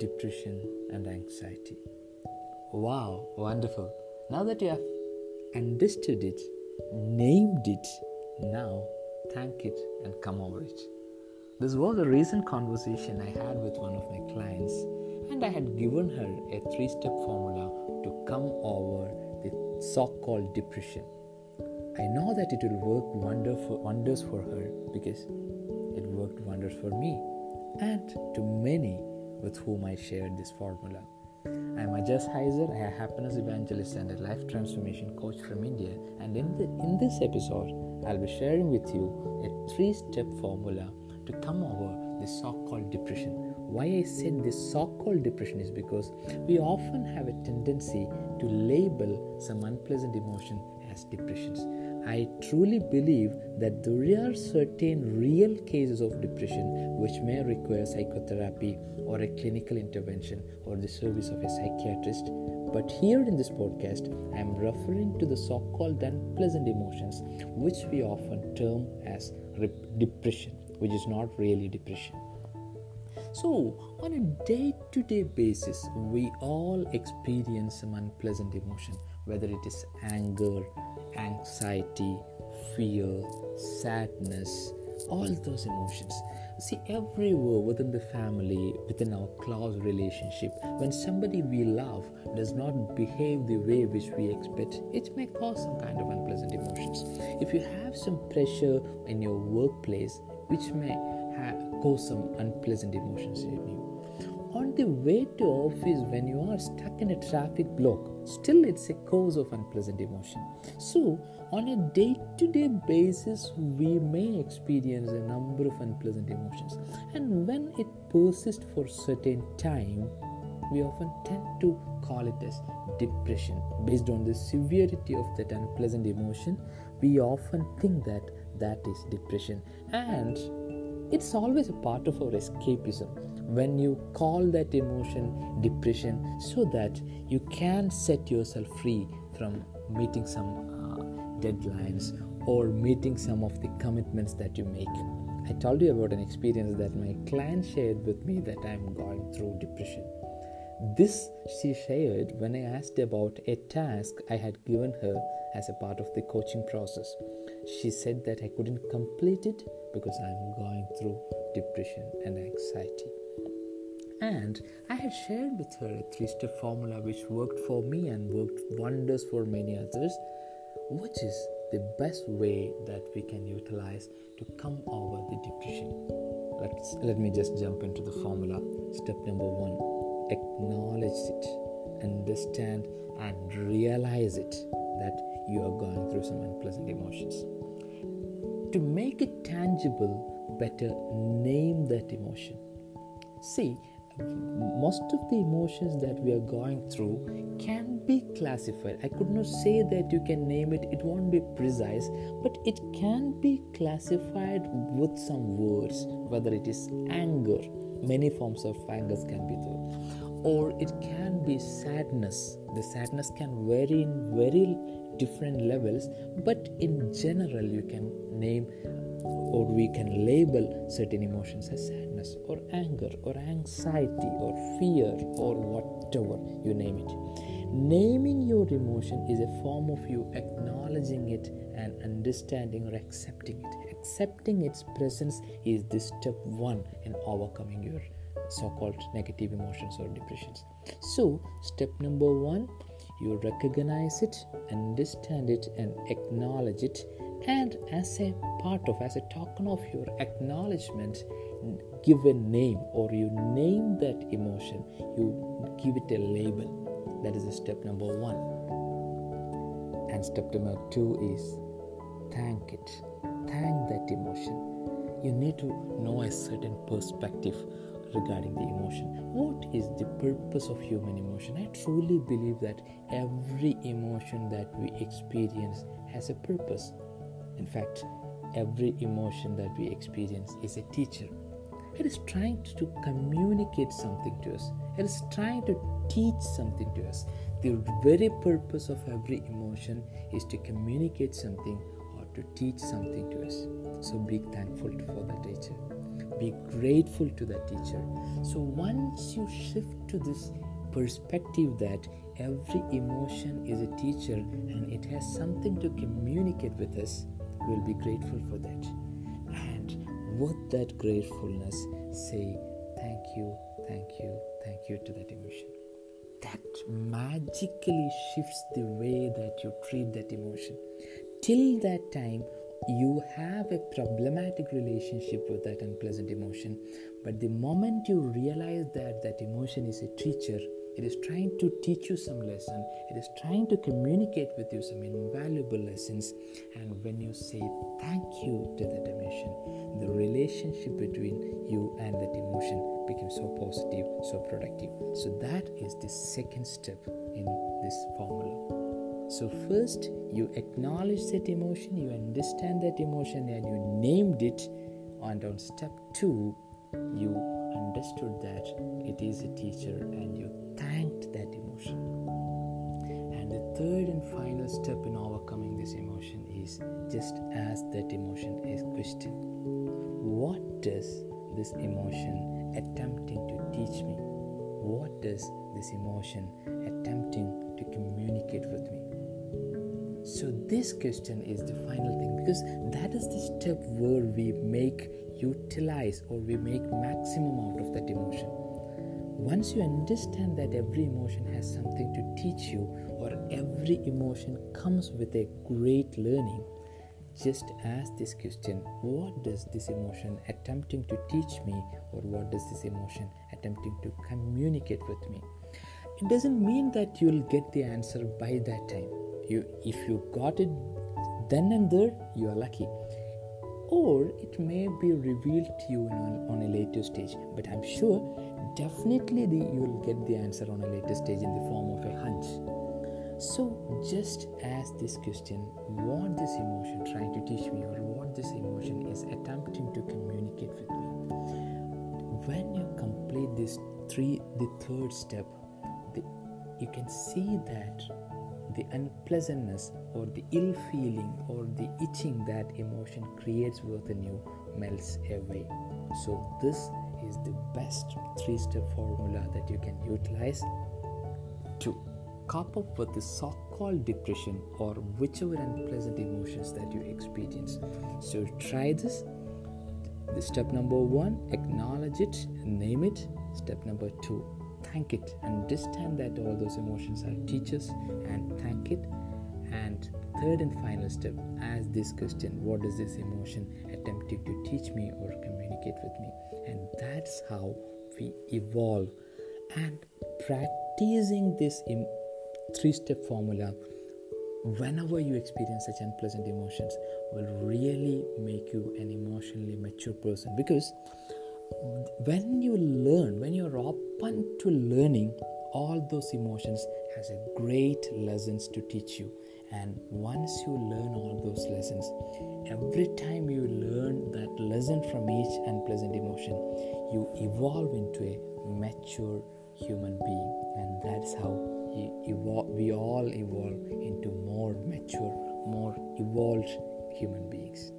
depression and anxiety. Wow, wonderful. Now that you have understood it, named it, now thank it and come over it. This was a recent conversation I had with one of my clients, and I had given her a three step formula to come over the so called depression. I know that it will work wonders for her because it worked wonders for me and to many with whom I shared this formula. I am Ajas Heiser, a happiness evangelist and a life transformation coach from India. And in, the, in this episode, I'll be sharing with you a three step formula to come over the so called depression. Why I said this so called depression is because we often have a tendency to label some unpleasant emotion as depressions. I truly believe that there are certain real cases of depression which may require psychotherapy or a clinical intervention or the service of a psychiatrist. But here in this podcast, I am referring to the so called unpleasant emotions which we often term as depression, which is not really depression. So, on a day to day basis, we all experience some unpleasant emotion, whether it is anger, anxiety, fear, sadness, all those emotions. See, everywhere within the family, within our close relationship, when somebody we love does not behave the way which we expect, it may cause some kind of unpleasant emotions. If you have some pressure in your workplace, which may have, cause some unpleasant emotions in you the way to office when you are stuck in a traffic block still it's a cause of unpleasant emotion. So on a day-to-day basis we may experience a number of unpleasant emotions. And when it persists for certain time we often tend to call it as depression. Based on the severity of that unpleasant emotion we often think that that is depression. And it's always a part of our escapism when you call that emotion depression so that you can set yourself free from meeting some uh, deadlines or meeting some of the commitments that you make i told you about an experience that my client shared with me that i'm going through depression this she shared when I asked about a task I had given her as a part of the coaching process. She said that I couldn't complete it because I'm going through depression and anxiety. And I had shared with her a three step formula which worked for me and worked wonders for many others, which is the best way that we can utilize to come over the depression. Let's, let me just jump into the formula. Step number one acknowledge it, understand, and realize it that you are going through some unpleasant emotions. To make it tangible, better name that emotion. See, most of the emotions that we are going through can be classified. I could not say that you can name it, it won't be precise, but it can be classified with some words, whether it is anger, many forms of anger can be there. Or it can be sadness. The sadness can vary in very different levels but in general you can name or we can label certain emotions as sadness or anger or anxiety or fear or whatever you name it naming your emotion is a form of you acknowledging it and understanding or accepting it accepting its presence is the step one in overcoming your so called negative emotions or depressions. So, step number one, you recognize it, understand it, and acknowledge it. And as a part of, as a token of your acknowledgement, give a name or you name that emotion, you give it a label. That is step number one. And step number two is thank it, thank that emotion. You need to know a certain perspective regarding the emotion. What is the purpose of human emotion? I truly believe that every emotion that we experience has a purpose. In fact, every emotion that we experience is a teacher. It is trying to communicate something to us, it is trying to teach something to us. The very purpose of every emotion is to communicate something or to teach something to us. So be thankful for that teacher be grateful to that teacher so once you shift to this perspective that every emotion is a teacher and it has something to communicate with us we'll be grateful for that. And with that gratefulness say thank you thank you thank you to that emotion. That magically shifts the way that you treat that emotion. Till that time you have a problematic relationship with that unpleasant emotion. But the moment you realize that that emotion is a teacher it is trying to teach you some lesson. It is trying to communicate with you some invaluable lessons. And when you say thank you to that emotion the relationship between you and that emotion becomes so positive so productive. So that is the second step in this formula. So, first you acknowledge that emotion, you understand that emotion, and you named it. And on step two, you understood that it is a teacher and you thanked that emotion. And the third and final step in overcoming this emotion is just ask that emotion a question What does this emotion attempting to teach me? What does this emotion attempting to communicate with me? So, this question is the final thing because that is the step where we make utilize or we make maximum out of that emotion. Once you understand that every emotion has something to teach you, or every emotion comes with a great learning, just ask this question what does this emotion attempting to teach me or what does this emotion attempting to communicate with me? It doesn't mean that you'll get the answer by that time. You if you got it then and there you are lucky. Or it may be revealed to you on, on a later stage but i'm sure definitely the, you will get the answer on a later stage in the form of a hunch so just ask this question what this emotion trying to teach me or what this emotion is attempting to communicate with me when you complete this three the third step the, you can see that the unpleasantness or the ill feeling or the itching that emotion creates within you melts away. So, this is the best three step formula that you can utilize to cope up with the so called depression or whichever unpleasant emotions that you experience. So, try this. The step number one, acknowledge it, name it. Step number two, thank it understand that all those emotions are teachers and thank it third and final step ask this question what is this emotion attempting to teach me or communicate with me? And that's how we evolve. And practicing this three step formula whenever you experience such unpleasant emotions will really make you an emotionally mature person. Because when you learn when you're open to learning all those emotions has a great lessons to teach you and once you learn all those lessons every time you learn that lesson from each unpleasant emotion you evolve into a mature human being. And that's how evolve, we all evolve into more mature more evolved human beings